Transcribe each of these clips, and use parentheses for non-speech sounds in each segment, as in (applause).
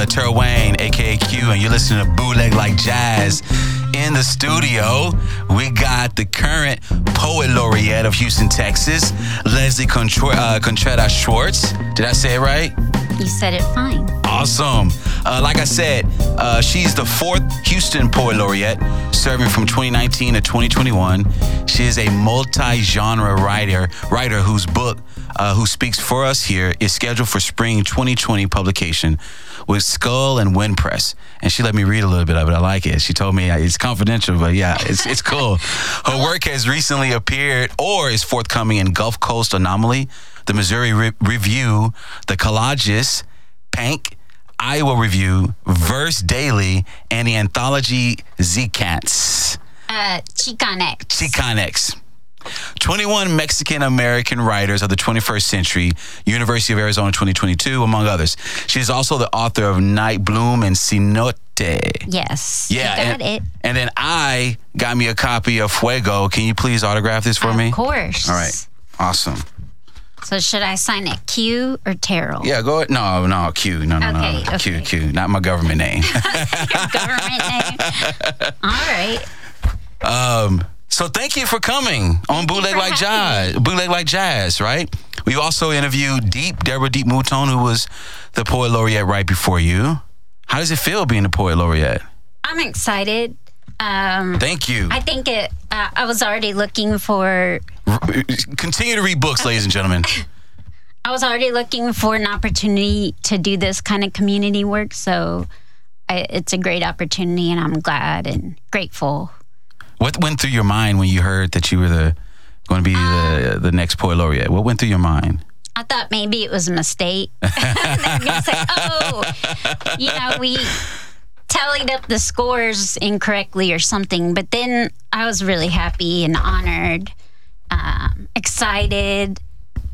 Uh, Terrell Wayne, aka Q, and you're listening to Bootleg Like Jazz. In the studio, we got the current poet laureate of Houston, Texas, Leslie Contra- uh, Schwartz. Did I say it right? You said it fine. Awesome. Uh, like I said, uh, she's the fourth Houston Poet Laureate, serving from 2019 to 2021. She is a multi-genre writer, writer whose book, uh, who speaks for us here, is scheduled for spring 2020 publication with Skull and Wind Press. And she let me read a little bit of it. I like it. She told me uh, it's confidential, but yeah, it's it's cool. Her work has recently appeared or is forthcoming in Gulf Coast Anomaly, the Missouri Re- Review, the Collagist, Pank, Iowa Review, Verse Daily, and the anthology Z-Cats. Uh, Chicanex. Chicanex. 21 Mexican American writers of the 21st century, University of Arizona 2022, among others. She is also the author of Night Bloom and Cenote. Yes. Yeah, got and, it. and then I got me a copy of Fuego. Can you please autograph this for of me? Of course. All right. Awesome. So should I sign it Q or Terrell? Yeah, go ahead. No, no, Q. No, no, Okay, no. Q, okay. Q. Not my government name. (laughs) Government name. (laughs) All right. Um, so thank you for coming on Bootleg Like Jazz. Bootleg Like Jazz, right? We also interviewed Deep, Deborah Deep Mouton, who was the poet laureate right before you. How does it feel being the poet laureate? I'm excited. Um, Thank you. I think it. Uh, I was already looking for. Continue to read books, ladies and gentlemen. (laughs) I was already looking for an opportunity to do this kind of community work. So I, it's a great opportunity, and I'm glad and grateful. What went through your mind when you heard that you were the going to be the the next poet laureate? What went through your mind? I thought maybe it was a mistake. (laughs) Say, "Oh, you know, we tallied up the scores incorrectly or something." But then I was really happy and honored, um, excited.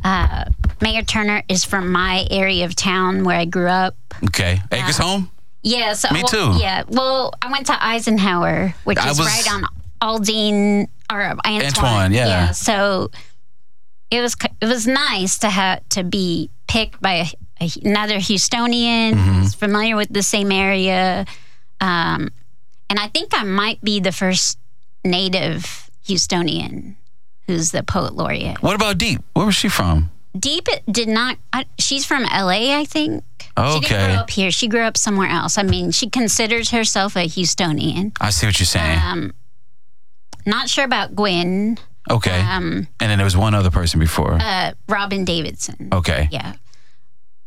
Uh, Mayor Turner is from my area of town where I grew up. Okay, Acres Home. Yeah, so Me well, too. Yeah, well, I went to Eisenhower, which I is was- right on Aldine or Antoine. Antoine, yeah. So it was it was nice to have to be picked by a, a, another Houstonian Mm-hmm. who's familiar with the same area, um, and I think I might be the first native Houstonian who's the poet laureate. What about Deep? Where was she from? Deep did not. I, she's from LA, I think. She didn't Okay, grow up here. She grew up somewhere else. I mean, she considers herself a Houstonian. I see what you're saying. Um, not sure about Gwen. Okay, Um, and then there was one other person before. uh, Robin Davidson. Okay, Yeah.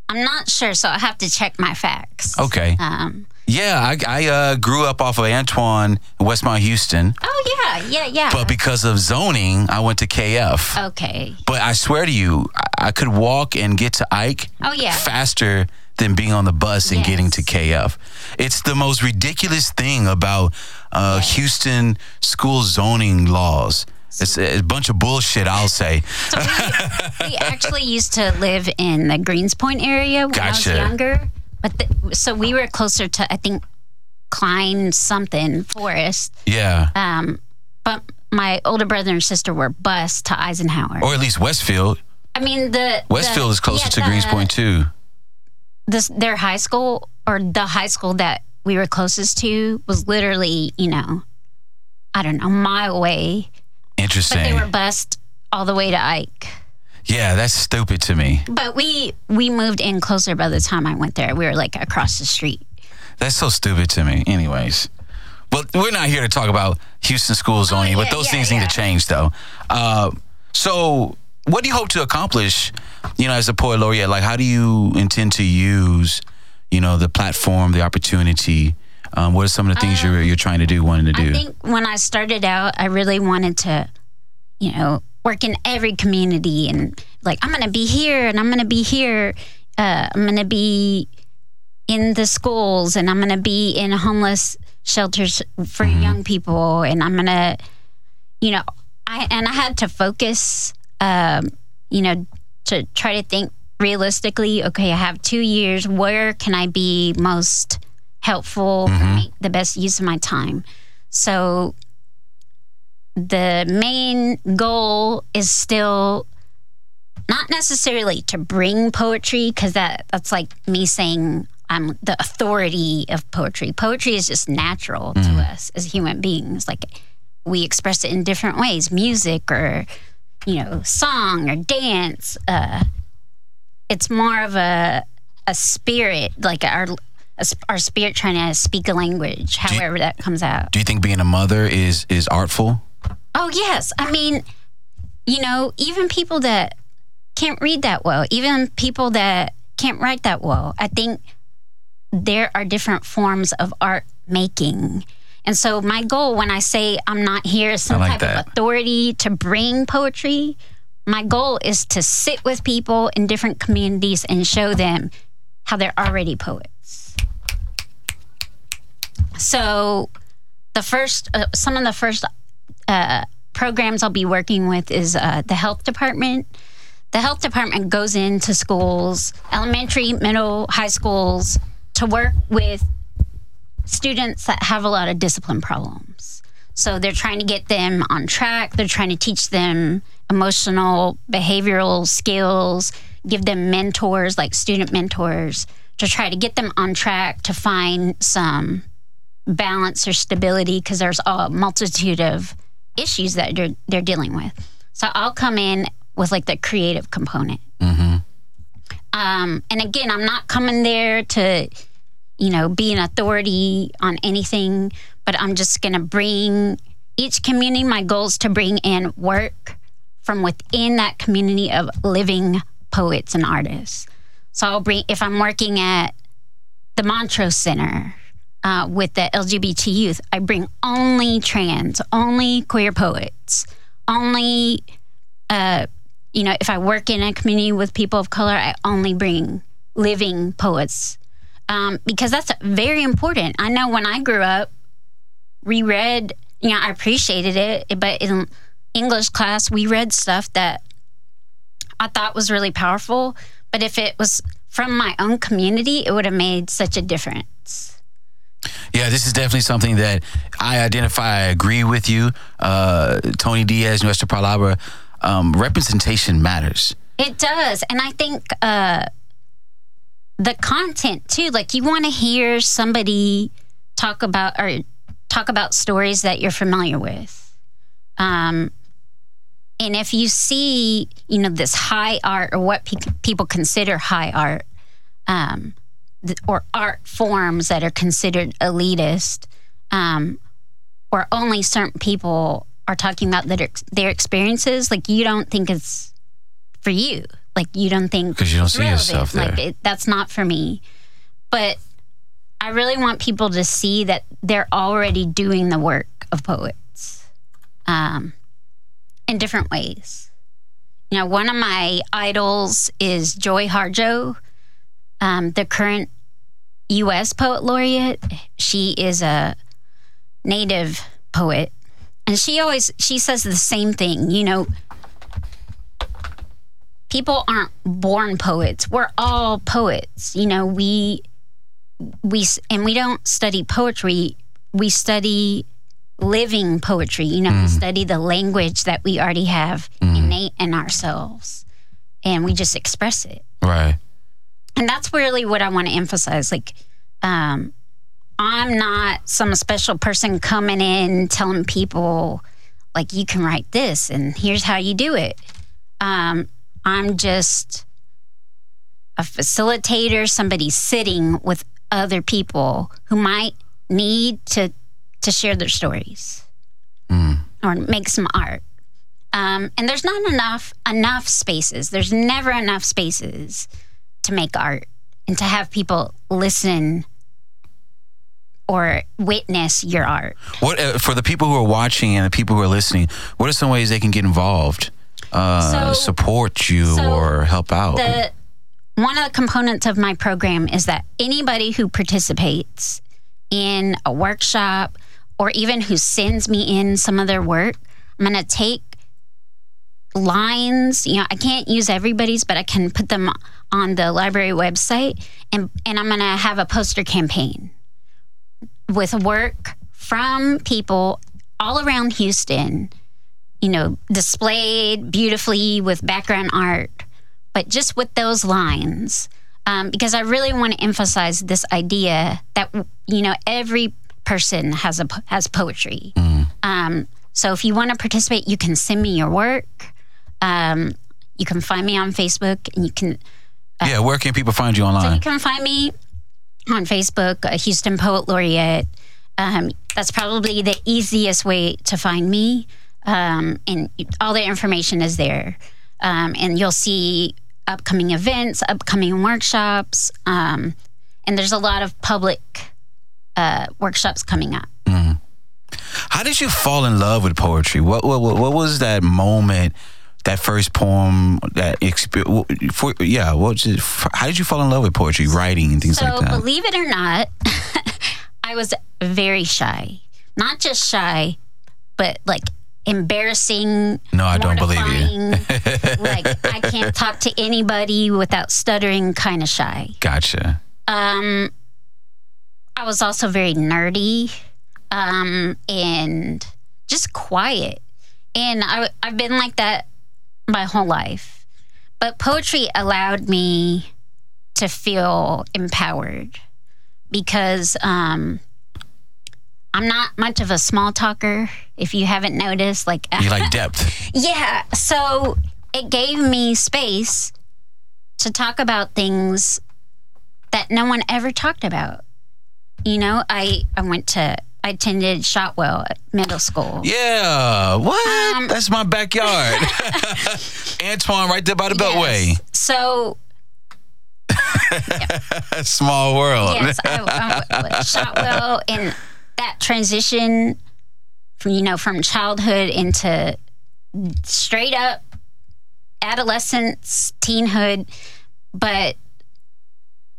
I'm not sure, so I have to check my facts. okay. Um, Yeah, I, I uh, grew up off of Antoine, Westmont, Houston. oh yeah, yeah, yeah. But because of zoning, I went to KF. okay. But I swear to you, I, I could walk and get to Ike Oh yeah. faster than being on the bus and getting to KF. It's the most ridiculous thing about uh, Houston school zoning laws. It's a bunch of bullshit, I'll say. So we, we (laughs) actually used to live in the Greenspoint area when I was younger. But the, so we were closer to I think Klein something Forest. Yeah. Um, but my older brother and sister were bused to Eisenhower. Or at least Westfield. I mean the Westfield the, is closer yeah, to the- Greenspoint, too. This their high school or the high school that we were closest to was literally you know, I don't know, a mile away. But Interesting. they were bused all the way to Ike. Yeah, that's stupid to me. But we we moved in closer by the time I went there. We were like across the street. That's so stupid to me. Anyways, but we're not here to talk about Houston schools but Oh, yeah, those yeah, things yeah. need to change, though. Uh, so, what do you hope to accomplish? You know, as a poet laureate, like how do you intend to use, you know, the platform, the opportunity? Um, what are some of the things you're you're trying to do, wanting to do? I think when I started out, I really wanted to, you know, work in every community and like I'm gonna be here and I'm gonna be here. Uh, I'm gonna be in the schools and I'm gonna be in homeless shelters for young people and I'm gonna, you know, I and I had to focus, um, you know, to try to think realistically. Okay, I have two years. Where can I be most helpful, make the best use of my time? So the main goal is still not necessarily to bring poetry because that that's like me saying I'm the authority of poetry. Poetry is just natural to us as human beings. Like we express it in different ways, music or you know, song or dance. Uh, it's more of a a spirit, like our a our spirit trying to speak a language, however that comes out. Do you think being a mother is is artful? Oh yes, I mean, you know, even people that can't read that well, even people that can't write that well, I think there are different forms of art making. And so my goal when I say I'm not here as some like type that. of authority to bring poetry, my goal is to sit with people in different communities and show them how they're already poets. So the first uh, some of the first uh, programs I'll be working with is uh, the health department. The health department goes into schools, elementary, middle, high schools, to work with students that have a lot of discipline problems. So they're trying to get them on track. They're trying to teach them emotional, behavioral skills, give them mentors like student mentors to try to get them on track to find some balance or stability because there's a multitude of issues that they're, they're dealing with. So I'll come in with like the creative component. Um, and again, I'm not coming there to, you know, be an authority on anything, but I'm just going to bring each community. My goal is to bring in work from within that community of living poets and artists. So I'll bring, if I'm working at the Montrose Center uh, with the LGBT youth, I bring only trans, only queer poets, only, uh, you know, if I work in a community with people of color, I only bring living poets um, because that's very important. I know when I grew up, reread, you know, I appreciated it, but in English class, we read stuff that I thought was really powerful. But if it was from my own community, it would have made such a difference. Yeah, this is definitely something that I identify. I agree with you, uh, Tony Diaz, Nuestra Palabra. Um, representation matters. It does. And I think uh, the content too, like you want to hear somebody talk about or talk about stories that you're familiar with. Um, and if you see, you know, this high art or what pe- people consider high art, um, or art forms that are considered elitist, um, or only certain people are talking about their, their experiences, like you don't think it's for you. Like you don't think because you don't see yourself Like there. it, that's not for me. But I really want people to see that they're already doing the work of poets um, in different ways. You know, one of my idols is Joy Harjo, um, the current U.S. poet laureate. She is a native poet, and she always she says the same thing. You know, people aren't born poets. We're all poets. You know, we we and we don't study poetry. We study living poetry. You know, we study the language that we already have innate in ourselves, and we just express it. Right. And that's really what I want to emphasize. Like, um, I'm not some special person coming in telling people, like, you can write this and here's how you do it. Um, I'm just a facilitator, somebody sitting with other people who might need to to share their stories or make some art. Um, and there's not enough enough spaces. There's never enough spaces to make art and to have people listen or witness your art. What uh, for the people who are watching and the people who are listening? What are some ways they can get involved, uh, So- support you, so or help out? The one of the components of my program is that anybody who participates in a workshop or even who sends me in some of their work, I'm going to take lines, you know, I can't use everybody's, but I can put them on the library website and and I'm going to have a poster campaign with work from people all around Houston, you know, displayed beautifully with background art, but just with those lines um, because I really want to emphasize this idea that you know every person has a has poetry. Um, so if you want to participate, you can send me your work. Um, you can find me on Facebook, and you can yeah, where can people find you online? so you can find me on Facebook, uh, Houston Poet Laureate. Um, that's probably the easiest way to find me, um, and all the information is there. Um, and you'll see upcoming events, upcoming workshops, um, and there's a lot of public uh, workshops coming up. How did you fall in love with poetry? What what, what was that moment? That first poem, that experience, for, yeah. What how did you fall in love with poetry, writing, and things So, like that? So believe it or not, (laughs) I was very shy. Not just shy, but like embarrassing. No, I don't believe you. (laughs) like I can't talk to anybody without stuttering, kind of shy. Gotcha. Um, I was also very nerdy, um, and just quiet. And I, I've been like that my whole life. But poetry allowed me to feel empowered because um, I'm not much of a small talker. If you haven't noticed, like You like (laughs) depth. yeah. So it gave me space to talk about things that no one ever talked about. You know, I I went to I attended Shotwell Middle School. Yeah. What? Um, That's my backyard. (laughs) Antoine, right there by the Beltway. Yes. So (laughs) Small world. yes, I, I Shotwell, and that transition from you know from childhood into straight up adolescence, teenhood, but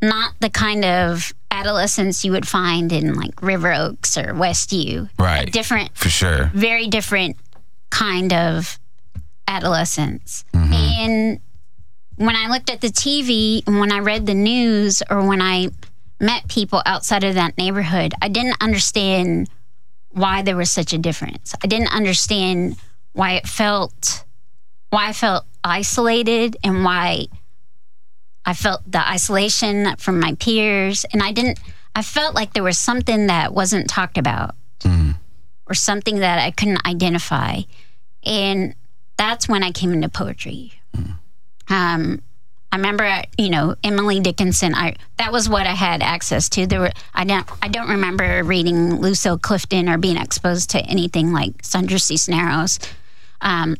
not the kind of adolescence you would find in like River Oaks or West U. Right. different, For sure. very different kind of adolescence. Mm-hmm. And when I looked at the TV and when I read the news or when I met people outside of that neighborhood, I didn't understand why there was such a difference. I didn't understand why it felt why I felt isolated and why I felt the isolation from my peers and I didn't I felt like there was something that wasn't talked about or something that I couldn't identify. And that's when I came into poetry. Um, I remember, you know, Emily Dickinson. I that was what I had access to. There were I don't I don't remember reading Lucille Clifton or being exposed to anything like Sandra Cisneros. Um,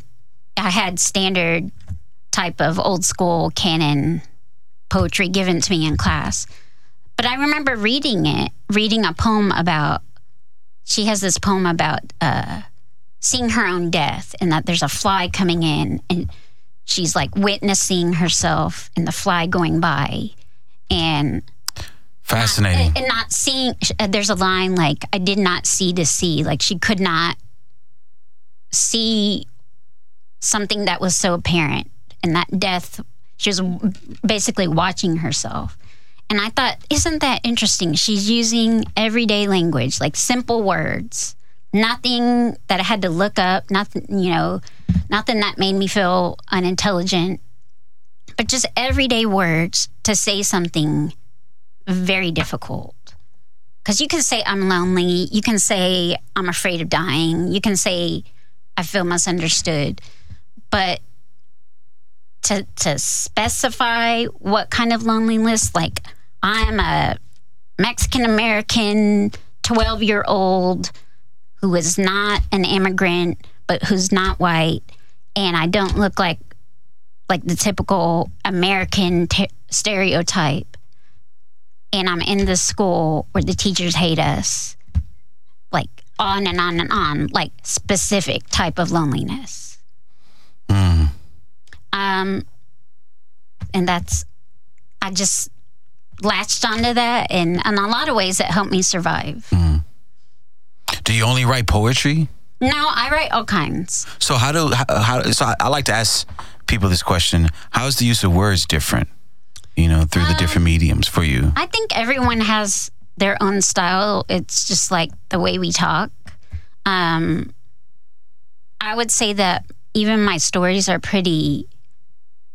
I had standard type of old school canon poetry given to me in class. But I remember reading it, reading a poem about. She has this poem about uh, seeing her own death, and that there's a fly coming in, and she's like witnessing herself and the fly going by, and Fascinating. and not seeing. uh, There's a line like, "I did not see to see." Like she could not see something that was so apparent, and that death. She was basically watching herself. And I thought, isn't that interesting? She's using everyday language, like simple words, nothing that I had to look up, nothing, you know, nothing that made me feel unintelligent, but just everyday words to say something very difficult. Because you can say, I'm lonely. You can say, I'm afraid of dying. You can say, I feel misunderstood. But to, to specify what kind of loneliness, like I'm a Mexican American 12 year old who is not an immigrant, but who's not white, and I don't look like like the typical American te- stereotype. And I'm in this school where the teachers hate us, like on and on and on, like specific type of loneliness. Um, and that's I just latched onto that, and in a lot of ways, it helped me survive. Do you only write poetry? No, I write all kinds. So how do how, how so I, I like to ask people this question: How is the use of words different? You know, through the different mediums for you. I think everyone has their own style. It's just like the way we talk. Um, I would say that even my stories are pretty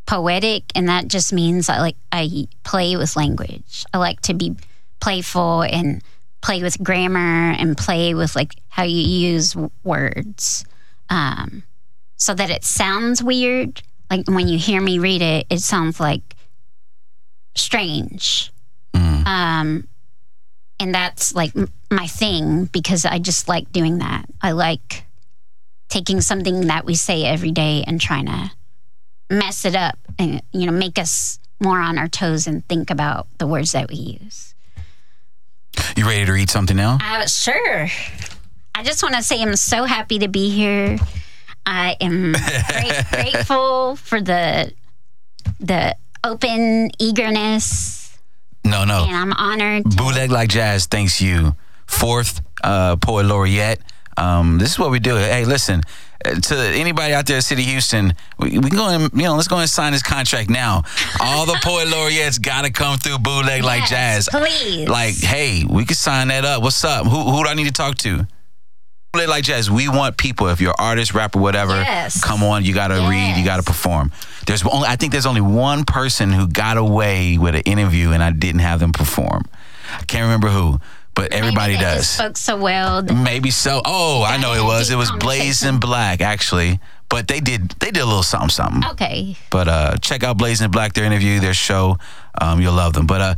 poetic, and that just means I like I play with language. I like to be playful and play with grammar and play with like how you use w- words, um, so that it sounds weird. Like when you hear me read it, it sounds like strange. Um, and that's like my thing because I just like doing that. I like taking something that we say every day and trying to mess it up and you know make us more on our toes and think about the words that we use. You ready to read something now? Uh, sure. I just want to say I'm so happy to be here. I am (laughs) great, grateful for the the open eagerness, No, no. and I'm honored. Bootleg Like Jazz thanks you. Fourth uh, poet laureate. Um, this is what we do. Hey, listen, to anybody out there City Houston, we, we can go and, you know, let's go and sign this contract now. All the poet (laughs) laureates got to come through Bootleg Like Jazz. please. Like, hey, we could sign that up. What's up? Who, who do I need to talk to? Bootleg Like Jazz, we want people. If you're artist, rapper, whatever, Yes. come on. You got to read. You got to perform. There's only, I think there's only one person who got away with an interview and I didn't have them perform. I can't remember who, but everybody Maybe does. spoke so well. Maybe so. Oh, I know it was. It was Blazing Black, actually. But they did they did a little something something. Okay. But uh, check out Blazing Black, their interview, their show. Um, you'll love them. But uh,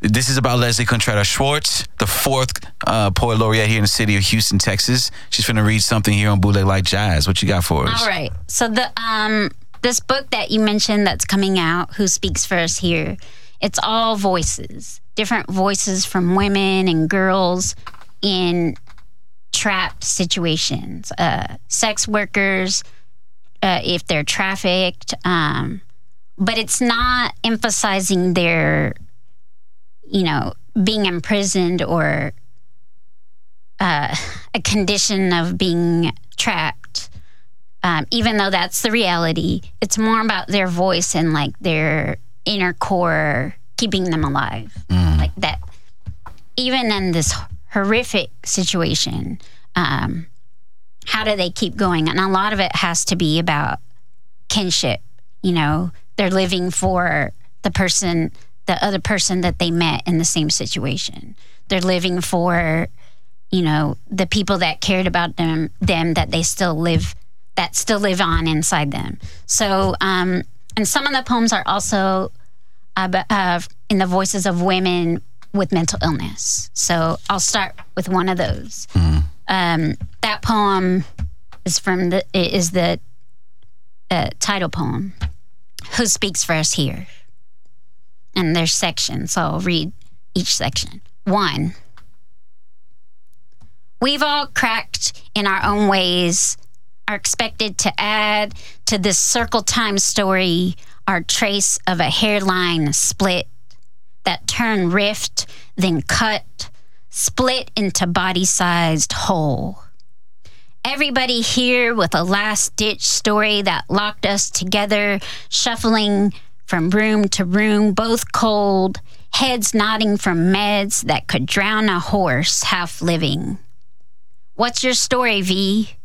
this is about Leslie Contreras Schwartz, the fourth uh, poet laureate here in the city of Houston, Texas. She's going to read something here on Bootleg Like Jazz. What you got for us? All right. So the um this book that you mentioned that's coming out, Who Speaks for Us here, it's all voices, different voices from women and girls in trapped situations, uh, sex workers, uh, if they're trafficked. Um, but it's not emphasizing their, you know, being imprisoned or uh, (laughs) a condition of being trapped um, even though that's the reality, it's more about their voice and like their inner core keeping them alive. Like that, even in this horrific situation, um, how do they keep going? And a lot of it has to be about kinship. You know, they're living for the person, the other person that they met in the same situation. They're living for, you know, the people that cared about them, them that they still live that still live on inside them. So, um, and some of the poems are also uh, uh, in the voices of women with mental illness. So I'll start with one of those. Um, that poem is from the is the uh, title poem. Who speaks for us here? And there's sections, so I'll read each section. One. We've all cracked in our own ways are expected to add to this circle time story our trace of a hairline split that turn rift, then cut, split into body sized hole. Everybody here with a last ditch story that locked us together, shuffling from room to room, both cold, heads nodding from meds that could drown a horse half living. What's your story, V?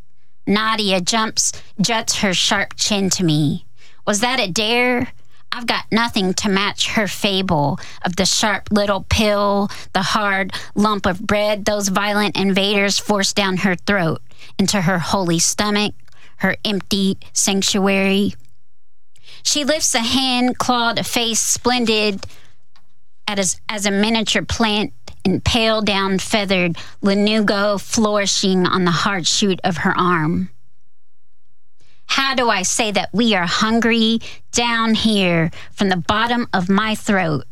Nadia jumps, juts her sharp chin to me. Was that a dare? I've got nothing to match her fable of the sharp little pill, the hard lump of bread those violent invaders forced down her throat, into her holy stomach, her empty sanctuary. She lifts a hand, clawed a face, splendid as, as a miniature plant pale down feathered lanugo flourishing on the hard shoot of her arm. How do I say that we are hungry down here from the bottom of my throat,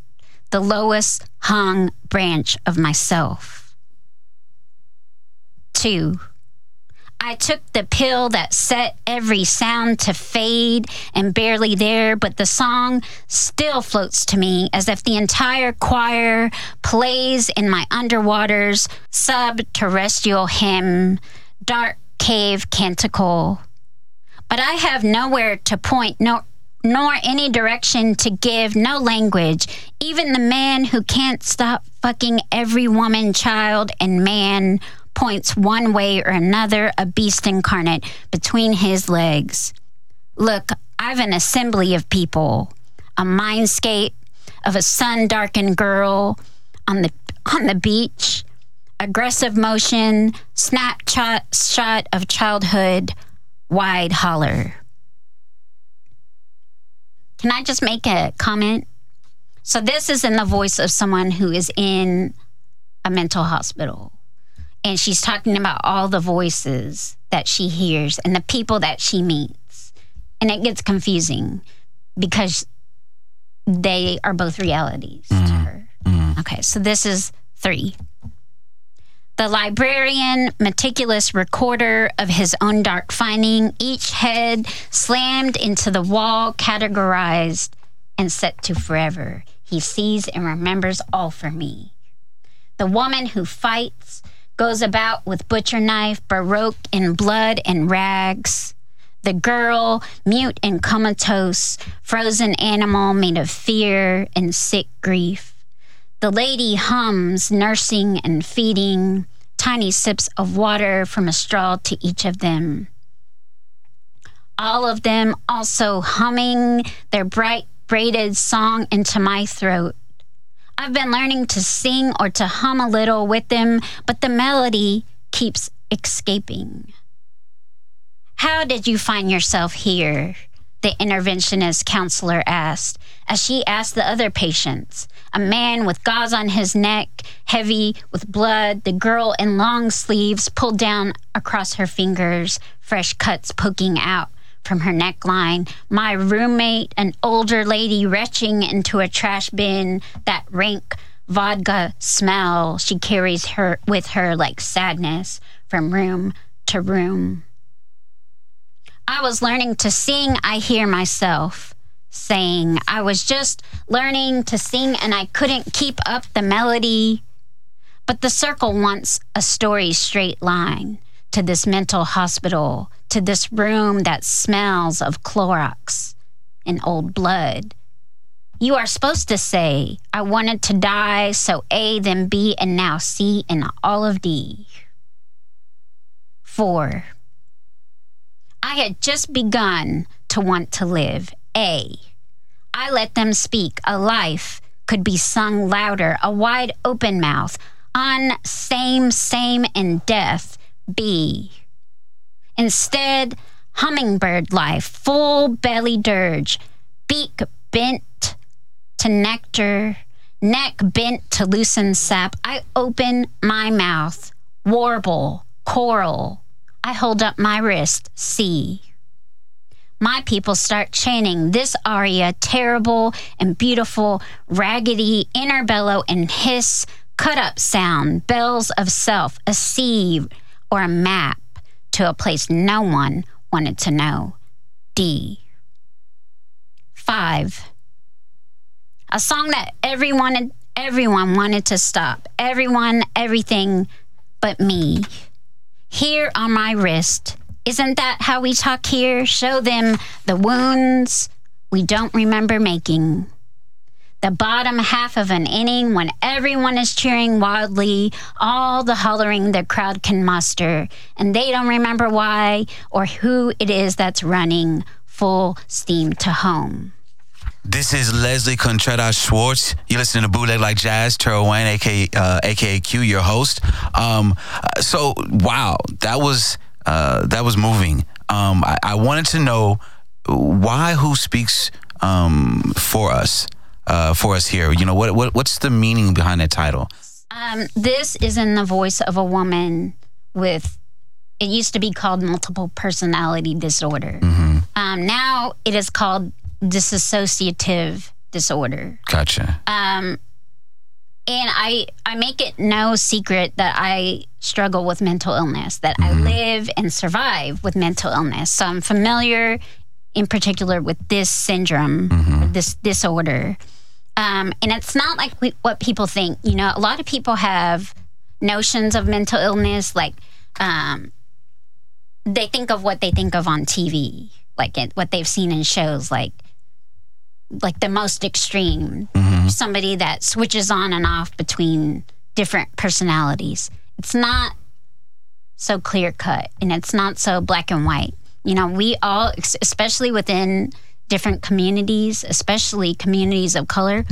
the lowest hung branch of myself? Two, I took the pill that set every sound to fade and barely there, but the song still floats to me as if the entire choir plays in my underwater's subterrestrial hymn, dark cave canticle. But I have nowhere to point, no, nor any direction to give, no language. Even the man who can't stop fucking every woman, child, and man points one way or another, a beast incarnate between his legs. Look, I've an assembly of people, a mindscape of a sun darkened girl on the on the beach, aggressive motion, snapshot shot of childhood, wide holler. Can I just make a comment? So this is in the voice of someone who is in a mental hospital. And she's talking about all the voices that she hears and the people that she meets. And it gets confusing because they are both realities to mm-hmm. her. Okay, so this is three. The librarian, meticulous recorder of his own dark finding, each head slammed into the wall, categorized and set to forever. He sees and remembers all for me. The woman who fights goes about with butcher knife, baroque in blood and rags. The girl, mute and comatose, frozen animal made of fear and sick grief. The lady hums, nursing and feeding, tiny sips of water from a straw to each of them. All of them also humming their bright braided song into my throat. I've been learning to sing or to hum a little with them, but the melody keeps escaping. How did you find yourself here? The interventionist counselor asked, as she asked the other patients. A man with gauze on his neck, heavy with blood, the girl in long sleeves pulled down across her fingers, fresh cuts poking out from her neckline. My roommate, an older lady retching into a trash bin, that rank vodka smell she carries her with her like sadness from room to room. I was learning to sing, I hear myself saying. I was just learning to sing and I couldn't keep up the melody. But the circle wants a story straight line to this mental hospital, to this room that smells of Clorox and old blood. You are supposed to say, I wanted to die, so A, then B, and now C, and all of D. Four. I had just begun to want to live. A. I let them speak. A life could be sung louder, a wide open mouth. On same, same, and death. B. Instead, hummingbird life, full belly dirge, beak bent to nectar, neck bent to loosen sap. I open my mouth, warble, choral. I hold up my wrist, C. My people start chanting this aria, terrible and beautiful, raggedy, inner bellow and hiss, cut up sound, bells of self, a sieve or a map to a place no one wanted to know. D. Five. A song that everyone everyone wanted to stop. Everyone, everything but me here on my wrist. Isn't that how we talk here? Show them the wounds we don't remember making. The bottom half of an inning when everyone is cheering wildly, all the hollering the crowd can muster, and they don't remember why or who it is that's running full steam to home. This is Leslie Contreras Schwartz. You're listening to Bootleg Like Jazz, Terrell Wayne, aka, uh, AKA Q, your host. Um, uh, so, wow, that was uh, that was moving. Um, I, I wanted to know why Who Speaks um, for us, uh, for us here. You know, what, what what's the meaning behind that title? Um, this is in the voice of a woman with. It used to be called multiple personality disorder. Um, now it is called dissociative disorder. Gotcha. Um, and I I make it no secret that I struggle with mental illness, that I live and survive with mental illness. So I'm familiar, in particular, with this syndrome, or this disorder. Um, and it's not like we, what people think. You know, a lot of people have notions of mental illness, like um, they think of what they think of on TV, like it, what they've seen in shows, like like the most extreme. Somebody that switches on and off between different personalities. It's not so clear cut and it's not so black and white. You know, we all, especially within different communities, especially communities of color,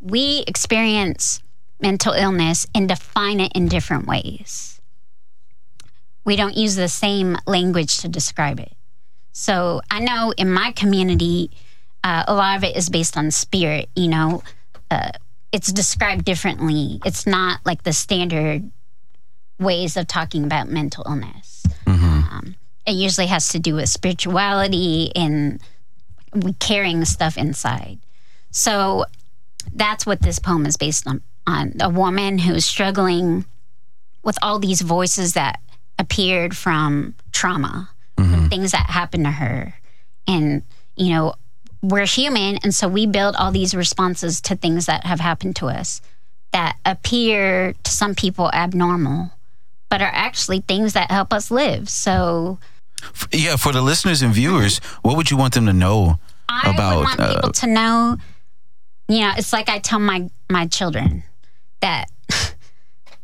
we experience mental illness and define it in different ways. We don't use the same language to describe it. So I know in my community, uh, a lot of it is based on spirit, you know. Uh, it's described differently. It's not like the standard ways of talking about mental illness. Um, it usually has to do with spirituality and we carrying stuff inside. So that's what this poem is based on on a woman who's struggling with all these voices that appeared from trauma, from mm-hmm. things that happened to her. And, you know, we're human. And so we build all these responses to things that have happened to us that appear to some people abnormal, but are actually things that help us live. So Yeah, for the listeners and viewers, mm-hmm. what would you want them to know I about? would want uh, people to know, you know, it's like I tell my my children that (laughs)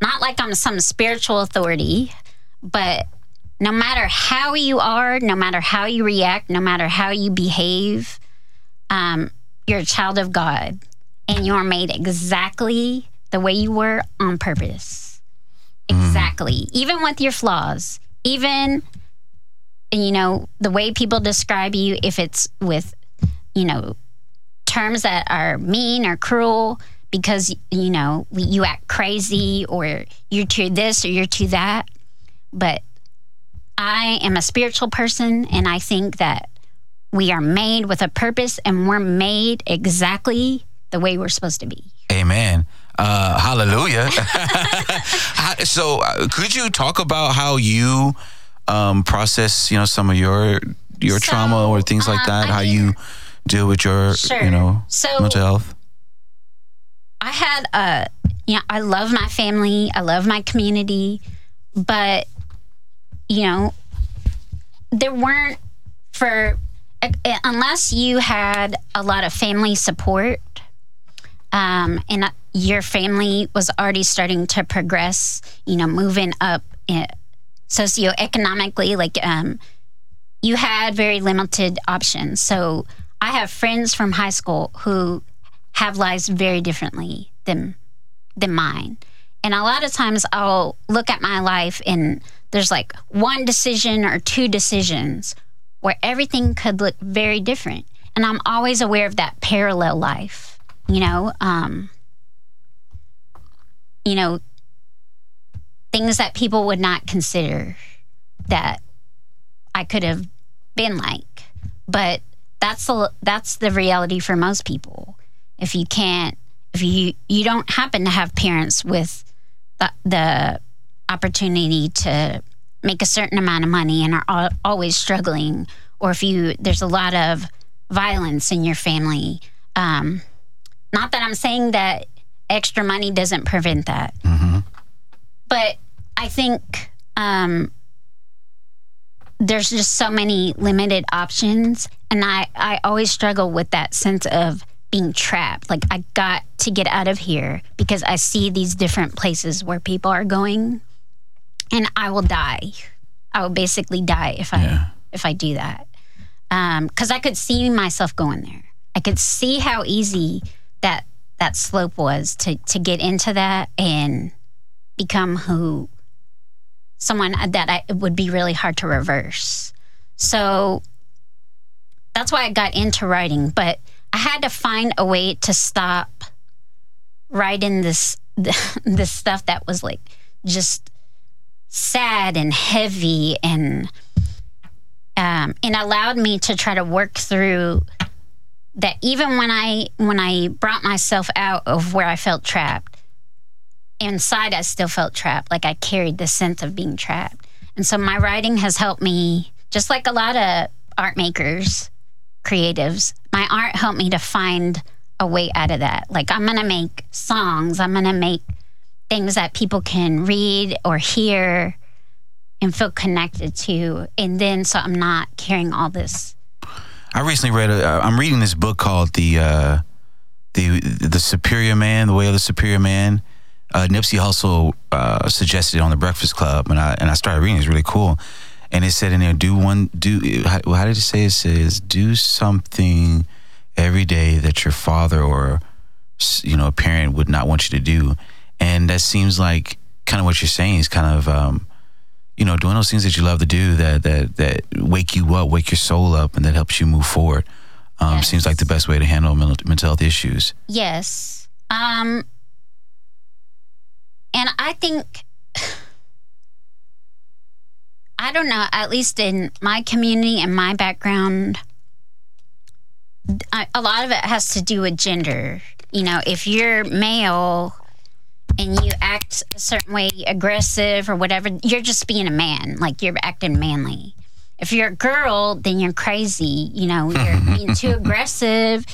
not like I'm some spiritual authority, but no matter how you are, no matter how you react, no matter how you behave, um, you're a child of God, and you are made exactly the way you were on purpose. Exactly, even with your flaws, even you know the way people describe you, if it's with you know terms that are mean or cruel because you know you act crazy or you're to this or you're to that but i am a spiritual person and i think that we are made with a purpose and we're made exactly the way we're supposed to be Amen. Uh, hallelujah. (laughs) So, uh, could you talk about how you um, process, you know, some of your your So, trauma or things like um, that? I how you deal with your, Sure. you know, So- mental health? I had a, you know, I love my family, I love my community, but, you know, there weren't for, unless you had a lot of family support, um, and your family was already starting to progress, you know, moving up in, socioeconomically, like, um, you had very limited options. So I have friends from high school who have lives very differently than than mine. And a lot of times I'll look at my life and there's like one decision or two decisions where everything could look very different. And I'm always aware of that parallel life, you know, um, you know, things that people would not consider that I could have been like. But that's the that's the reality for most people. If you can't, if you you don't happen to have parents with the, the opportunity to make a certain amount of money and are al- always struggling, or if you there's a lot of violence in your family. Um, not that I'm saying that extra money doesn't prevent that, but I think um, there's just so many limited options and I, I always struggle with that sense of being trapped. Like i got to get out of here because i see these different places where people are going and i will die. I will basically die if i Yeah. if i do that. Um, because i could see myself going there. I could see how easy that that slope was to to get into that and become who someone that I, it would be really hard to reverse. So that's why I got into writing, but I had to find a way to stop writing this (laughs) this stuff that was like just sad and heavy and um, and allowed me to try to work through that even when I when I brought myself out of where I felt trapped inside I still felt trapped. Like I carried the sense of being trapped. And so my writing has helped me, just like a lot of art makers, creatives, my art helped me to find a way out of that. Like I'm going to make songs, I'm going to make things that people can read or hear and feel connected to. And then so I'm not carrying all this. I recently read. A, uh, I'm reading this book called the uh, the the Superior Man, the Way of the Superior Man. Uh, Nipsey Hussle uh, suggested it on the Breakfast Club, and I and I started reading. It's really cool, and it said in there, do one, do, how, how did it say? It says, do something every day that your father or, you know, a parent would not want you to do. And that seems like kind of what you're saying is kind of, um, you know, doing those things that you love to do that, that, that wake you up, wake your soul up, and that helps you move forward. Um, Yes. Seems like the best way to handle mental, mental health issues. Yes. Um and I think I don't know, at least in my community and my background I, a lot of it has to do with gender. You know, if you're male and you act a certain way, aggressive or whatever, you're just being a man. Like you're acting manly. If you're a girl, then you're crazy. You know, you're (laughs) being too aggressive.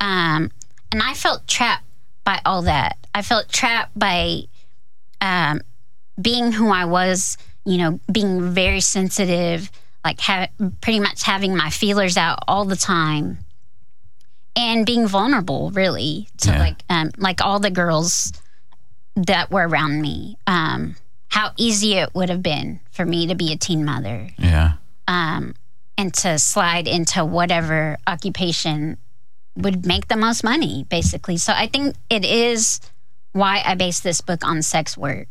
Um, and I felt trapped by all that. I felt trapped by um, being who I was. You know, being very sensitive, like ha- pretty much having my feelers out all the time, and being vulnerable, really, to Yeah. like um, like all the girls that were around me. Um, how easy it would have been for me to be a teen mother Yeah. um, and to slide into whatever occupation would make the most money, basically. So I think it is why I based this book on sex work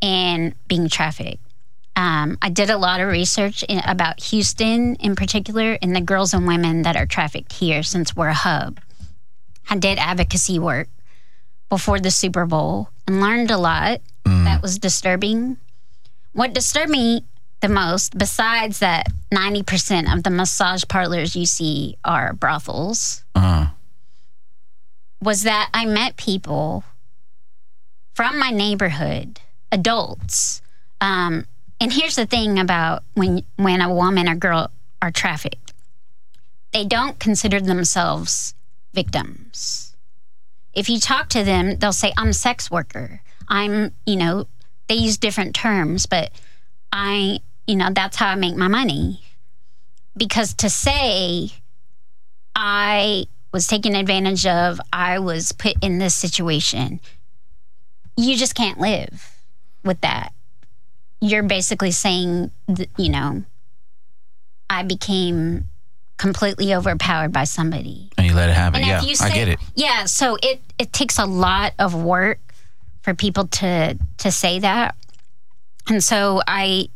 and being trafficked. Um, I did a lot of research in, about Houston in particular and the girls and women that are trafficked here since we're a hub. I did advocacy work before the Super Bowl and learned a lot that was disturbing. What disturbed me the most, besides that 90% of the massage parlors you see are brothels, Uh, was that I met people from my neighborhood, adults. Um, and here's the thing about when when a woman or girl are trafficked, they don't consider themselves victims. If you talk to them, they'll say, "I'm a sex worker. I'm," you know, they use different terms, but I, you know, that's how I make my money. Because to say I was taken advantage of, I was put in this situation, you just can't live with that. You're basically saying, you know, I became completely overpowered by somebody. and you let it happen. And yeah, you I say, get it. Yeah, so it it takes a lot of work for people to to say that, and so I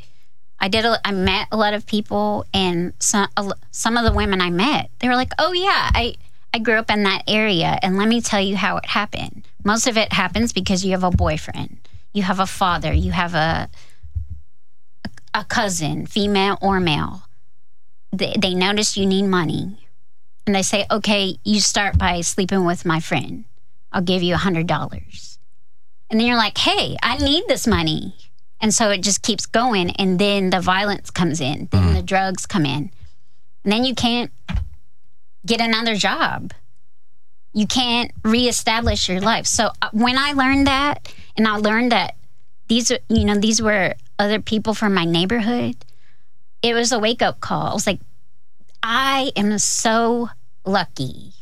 I did a, I met a lot of people, and some some of the women I met, they were like, "Oh yeah, I I grew up in that area, and let me tell you how it happened. Most of it happens because you have a boyfriend, you have a father, you have a a cousin, female or male. They, they notice you need money and they say, okay, you start by sleeping with my friend. I'll give you a hundred dollars. And then you're like, hey, I need this money. And so it just keeps going. And then the violence comes in, then mm. the drugs come in. And then you can't get another job. You can't reestablish your life. So uh, when I learned that, and I learned that these, you know, these were other people from my neighborhood, it was a wake up call. I was like, I am so lucky.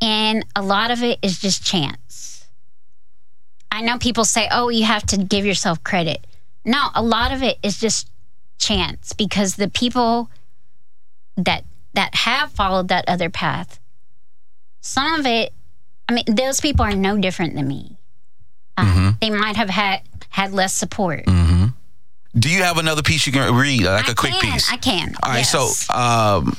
And a lot of it is just chance. I know people say, oh, you have to give yourself credit. No, a lot of it is just chance because the people that that have followed that other path, some of it, I mean, those people are no different than me. Uh, They might have had had less support. Do you have another piece you can read, like I a quick can, piece? I can. All right, yes. so um,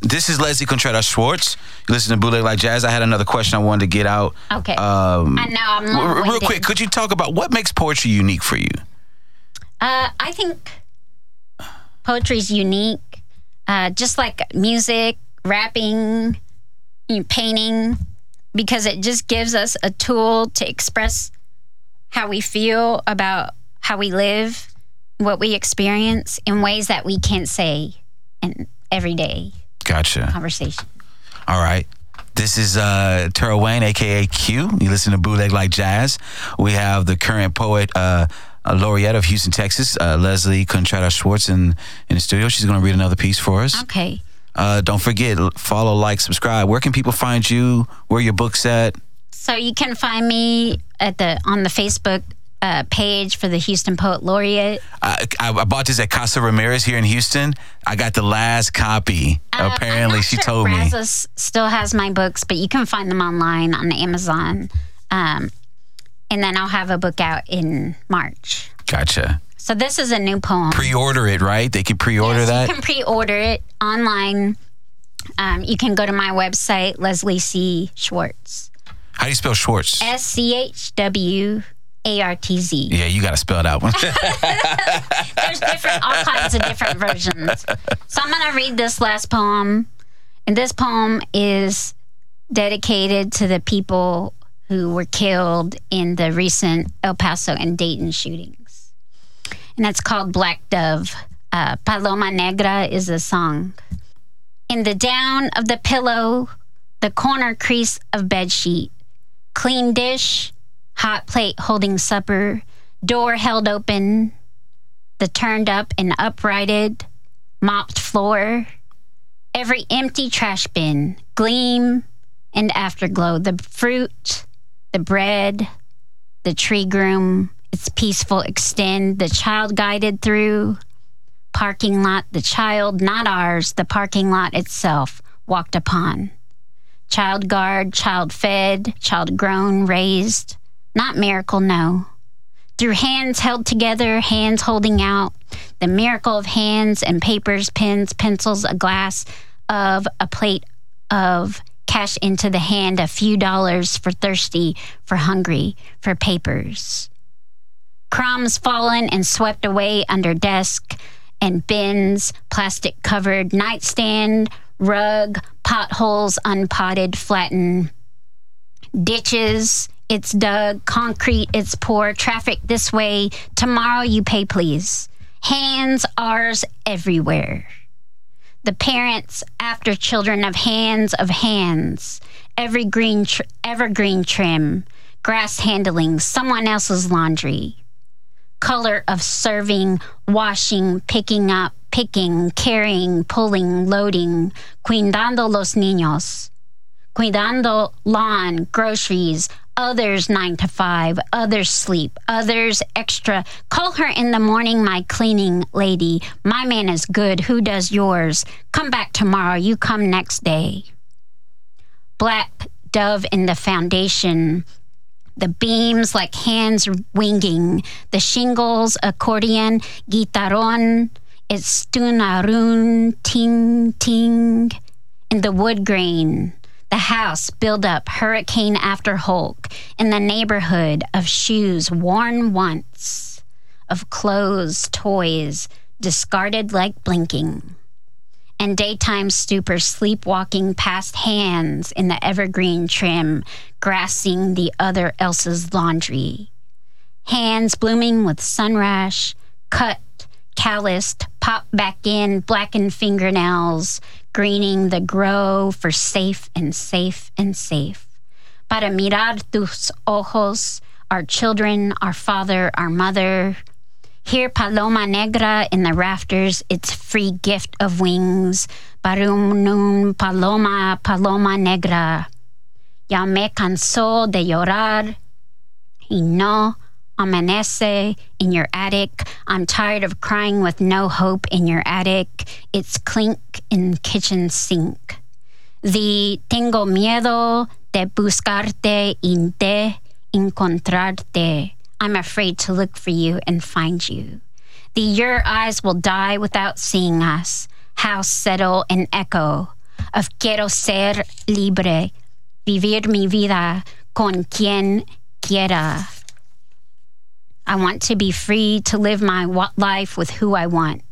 this is Leslie Contreras Schwartz. You listen to Bootleg Like Jazz. I had another question I wanted to get out. okay. Um, I know I'm real quick, could you talk about what makes poetry unique for you? Uh, I think poetry is unique, uh, just like music, rapping, you know, painting, because it just gives us a tool to express how we feel about how we live, what we experience in ways that we can't say in everyday Gotcha. conversation. All right. This is uh, Terrell Wayne, aka Q. You listen to Bootleg Like Jazz. We have the current poet, uh, laureate of Houston, Texas, uh, Leslie Contreras Schwartz, in, in the studio. She's going to read another piece for us. Okay. Uh, don't forget, follow, like, subscribe. Where can people find you? Where your book's at? So you can find me at the on the Facebook uh, page for the Houston Poet Laureate. I, I, I bought this at Casa Ramirez here in Houston. I got the last copy. Um, Apparently, she sure told me. Brazos still has my books, but you can find them online on Amazon. Um, and then I'll have a book out in March. Gotcha. So this is a new poem. Pre-order it, right? They can pre-order Yes, that. You can pre-order it online. Um, you can go to my website, Leslie C. Schwartz. How do you spell Schwartz? S C H W A R T Z. yeah, you got to spell that one. (laughs) There's different, all kinds of different versions. So I'm going to read this last poem. And this poem is dedicated to the people who were killed in the recent El Paso and Dayton shootings. And it's called Black Dove. Uh, Paloma Negra is a song. In the down of the pillow, the corner crease of bedsheet, clean dish, hot plate holding supper, door held open, the turned up and uprighted, mopped floor, every empty trash bin, gleam and afterglow, the fruit, the bread, the tree groom, its peaceful extend, the child guided through, parking lot, the child, not ours, the parking lot itself, walked upon. Child guard, child fed, child grown, raised, not miracle, no. Through hands held together, hands holding out, the miracle of hands and papers, pens, pencils, a glass of a plate of cash into the hand, a few dollars for thirsty, for hungry, for papers. Crumbs fallen and swept away under desk and bins, plastic covered nightstand, rug, potholes unpotted, flattened, ditches, it's dug, concrete, it's poor, traffic this way, tomorrow you pay please. Hands, ours, everywhere. The parents after children of hands of hands, every green tr- evergreen trim, grass handling, someone else's laundry. Color of serving, washing, picking up, picking, carrying, pulling, loading, cuidando los niños, cuidando lawn, groceries, others nine to five, others sleep, others extra. Call her in the morning, my cleaning lady. My man is good. Who does yours? Come back tomorrow. You come next day. Black dove in the foundation. The beams like hands winging, the shingles, accordion, guitarron, it's tunarun, ting, ting, in the wood grain, the house build up hurricane after Hulk, in the neighborhood of shoes worn once, of clothes, toys, discarded like blinking, and daytime stupor sleepwalking past hands in the evergreen trim, grasping the other else's laundry. Hands blooming with sunrash, cut, calloused, pop back in, blackened fingernails, greening the grow for safe and safe and safe. Para mirar tus ojos, our children, our father, our mother. Hear Paloma Negra in the rafters, its free gift of wings. Barum Paloma, Paloma Negra. Ya me cansó de llorar y no amanece in your attic. I'm tired of crying with no hope in your attic. It's clink in kitchen sink. The tengo miedo de buscarte y de encontrarte. I'm afraid to look for you and find you. The your eyes will die without seeing us. House settle and echo of quiero ser libre, vivir mi vida con quien quiera. I want to be free to live my life with who I want.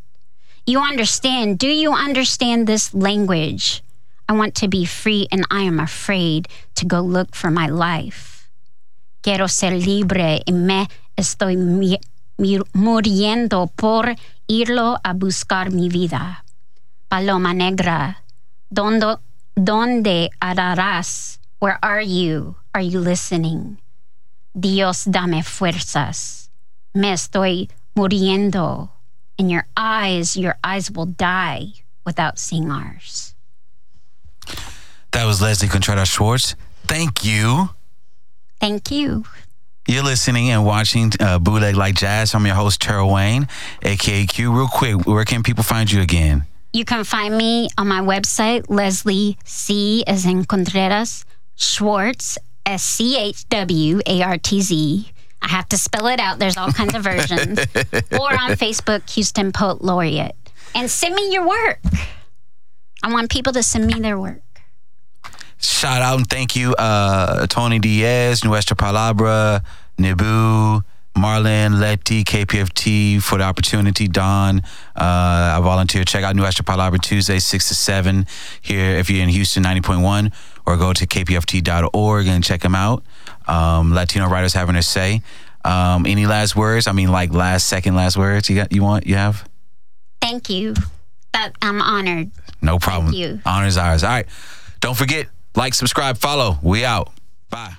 You understand? Do you understand this language? I want to be free and I am afraid to go look for my life. Quiero ser libre y me estoy mi- muriendo por irlo a buscar mi vida. Paloma Negra, ¿dónde, ¿dónde? Where are you? Are you listening? Dios, dame fuerzas. Me estoy muriendo. In your eyes, your eyes will die without seeing ours. That was Leslie Contreras Schwartz. Thank you. Thank you. You're listening and watching uh, Bootleg Like Jazz. I'm your host, Terrell Wayne, aka Q. Real quick, where can people find you again? You can find me on my website, Leslie C. as in Contreras Schwartz, S C H W A R T Z. I have to spell it out. There's all kinds of versions. (laughs) or on Facebook, Houston Poet Laureate. And send me your work. I want people to send me their work. Shout out and thank you, uh, Tony Diaz, Nuestra Palabra, Nibu, Marlon, Letty, KPFT for the opportunity. Don, uh, I volunteer. Check out Nuestra Palabra Tuesday, 6 to 7 here if you're in Houston, 90.1, or go to kpft.org and check them out. Um, Latino writers having their say. Um, any last words? I mean, like last second last words you got? You want? You have? Thank you. That I'm honored. No problem. Thank you. Honor's ours. All right. Don't forget, like, subscribe, follow. We out. Bye.